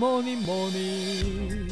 morning, morning.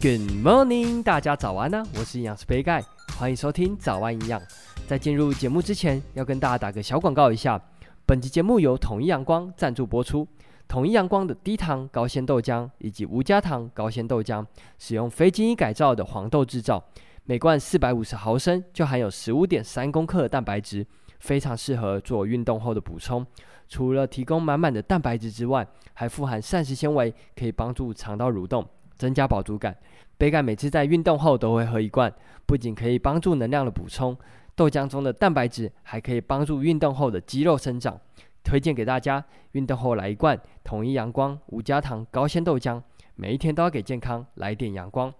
Good morning，大家早安呢、我是营养师杯盖，欢迎收听早安营养。在进入节目之前，要跟大家打个小广告一下。本集节目由统一阳光赞助播出。统一阳光的低糖高纤豆浆以及无加糖高纤豆浆，使用非基因改造的黄豆制造，每罐四百五十毫升就含有十五点三公克蛋白质，非常适合做运动后的补充。除了提供满满的蛋白质之外，还富含膳食纤维，可以帮助肠道蠕动，增加饱足感。杯盖每次在运动后都会喝一罐，不仅可以帮助能量的补充，豆浆中的蛋白质还可以帮助运动后的肌肉生长。推荐给大家，运动后来一罐统一阳光无加糖高纤豆浆，每一天都要给健康来点阳光。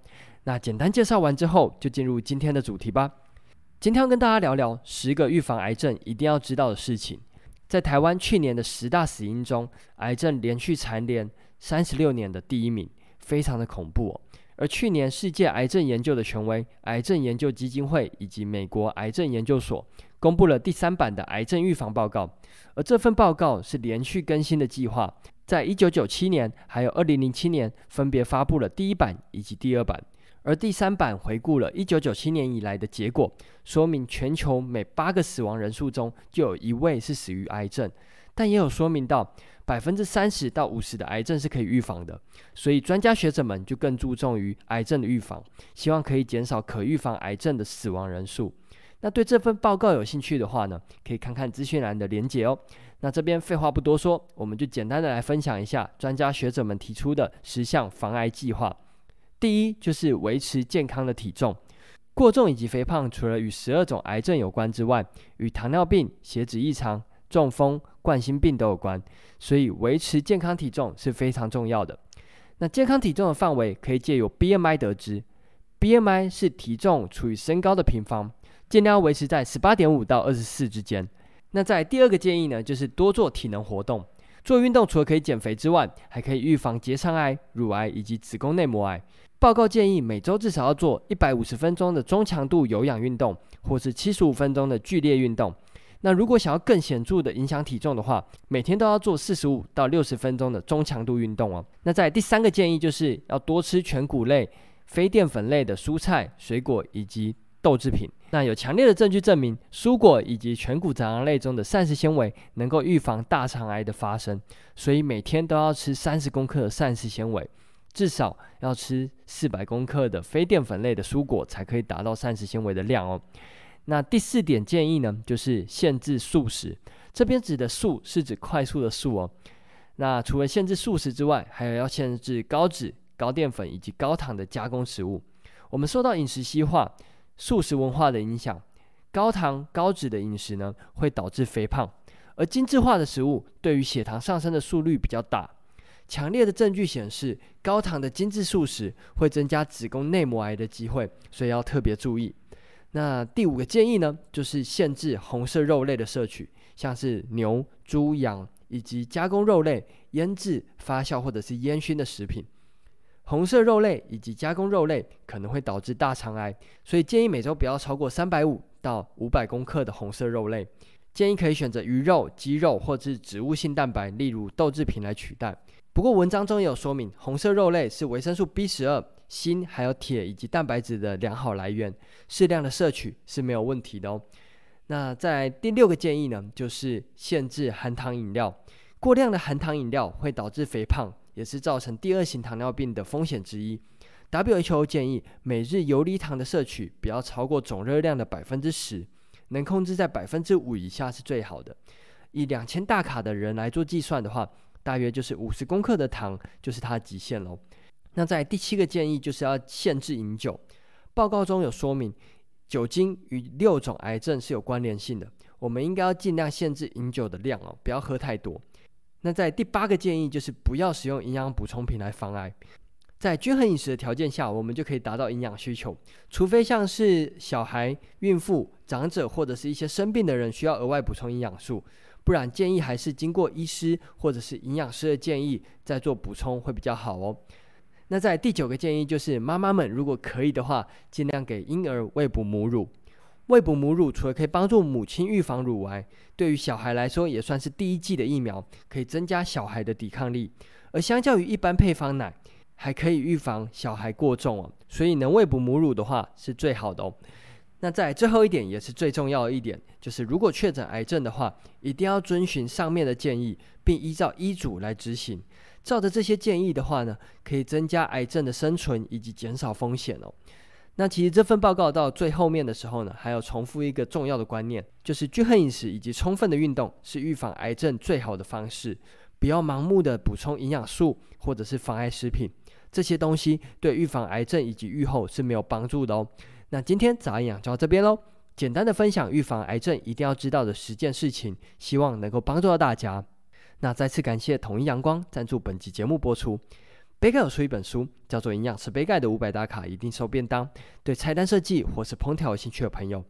那简单介绍完之后，就进入今天的主题吧。今天要跟大家聊聊十个预防癌症一定要知道的事情。在台湾去年的十大死因中，癌症连续蝉联三十六年的第一名，非常的恐怖哦。而去年世界癌症研究的权威癌症研究基金会以及美国癌症研究所公布了第三版的癌症预防报告，而这份报告是连续更新的计划，在一九九七年还有二零零七年分别发布了第一版以及第二版，而第三版回顾了一九九七年以来的结果，说明全球每八个死亡人数中就有一位是死于癌症，但也有说明到。百分之三十到五十的癌症是可以预防的，所以专家学者们就更注重于癌症的预防，希望可以减少可预防癌症的死亡人数。那对这份报告有兴趣的话呢，可以看看资讯栏的连结哦。那这边废话不多说，我们就简单的来分享一下专家学者们提出的十项防癌计划。第一就是维持健康的体重，过重以及肥胖除了与十二种癌症有关之外，与糖尿病、血脂异常、中风、冠心病都有关，所以维持健康体重是非常重要的。那健康体重的范围可以借由 BMI 得知，BMI 是体重除以身高的平方，尽量维持在十八点五到二十四之间。那在第二个建议呢，就是多做体能活动。做运动除了可以减肥之外，还可以预防结肠癌、乳癌以及子宫内膜癌。报告建议每周至少要做一百五十分钟的中强度有氧运动，或是七十五分钟的剧烈运动。那如果想要更显著的影响体重的话，每天都要做四十五到六十分钟的中强度运动哦。那在第三个建议就是要多吃全谷类、非淀粉类的蔬菜、水果以及豆制品。那有强烈的证据证明，蔬果以及全谷杂粮类中的膳食纤维能够预防大肠癌的发生，所以每天都要吃三十公克的膳食纤维，至少要吃四百公克的非淀粉类的蔬果，才可以达到膳食纤维的量哦。那第四点建议呢，就是限制素食。这边指的素是指快速的素哦。那除了限制素食之外，还有要限制高脂、高淀粉以及高糖的加工食物。我们受到饮食西化、素食文化的影响，高糖高脂的饮食呢，会导致肥胖。而精致化的食物对于血糖上升的速率比较大。强烈的证据显示，高糖的精致素食会增加子宫内膜癌的机会，所以要特别注意。那第五个建议呢，就是限制红色肉类的摄取，像是牛、猪、羊以及加工肉类、腌制、发酵或者是烟熏的食品。红色肉类以及加工肉类可能会导致大肠癌，所以建议每周不要超过三百五到五百公克的红色肉类。建议可以选择鱼肉、鸡肉或是植物性蛋白，例如豆制品来取代。不过文章中也有说明，红色肉类是维生素 B 十二。锌还有铁以及蛋白质的良好来源，适量的摄取是没有问题的哦。那在第六个建议呢，就是限制含糖饮料。过量的含糖饮料会导致肥胖，也是造成第二型糖尿病的风险之一。WHO 建议每日游离糖的摄取不要超过总热量的百分之十，能控制在百分之五以下是最好的。以两千大卡的人来做计算的话，大约就是五十公克的糖就是它的极限喽。那在第七个建议就是要限制饮酒。报告中有说明，酒精与六种癌症是有关联性的。我们应该要尽量限制饮酒的量哦，不要喝太多。那在第八个建议就是不要使用营养补充品来防癌。在均衡饮食的条件下，我们就可以达到营养需求。除非像是小孩、孕妇、长者或者是一些生病的人需要额外补充营养素，不然建议还是经过医师或者是营养师的建议再做补充会比较好哦。那在第九个建议就是，妈妈们如果可以的话，尽量给婴儿喂哺母乳。喂哺母乳除了可以帮助母亲预防乳癌，对于小孩来说也算是第一剂的疫苗，可以增加小孩的抵抗力。而相较于一般配方奶，还可以预防小孩过重哦。所以能喂哺母乳的话是最好的哦。那在最后一点也是最重要的一点，就是如果确诊癌症的话，一定要遵循上面的建议，并依照医嘱来执行。照着这些建议的话呢，可以增加癌症的生存以及减少风险哦。那其实这份报告到最后面的时候呢，还要重复一个重要的观念，就是均衡饮食以及充分的运动是预防癌症最好的方式。不要盲目的补充营养素或者是妨碍食品，这些东西对预防癌症以及预后是没有帮助的哦。那今天早安养就到这边喽，简单的分享预防癌症一定要知道的十件事情，希望能够帮助到大家。那再次感谢统一阳光赞助本集节目播出。杯盖有出一本书，叫做《营养师杯盖的五百大卡一定瘦便当》。对菜单设计或是烹调有兴趣的朋友，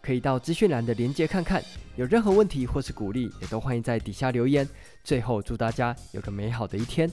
可以到资讯栏的链接看看。有任何问题或是鼓励，也都欢迎在底下留言。最后，祝大家有个美好的一天。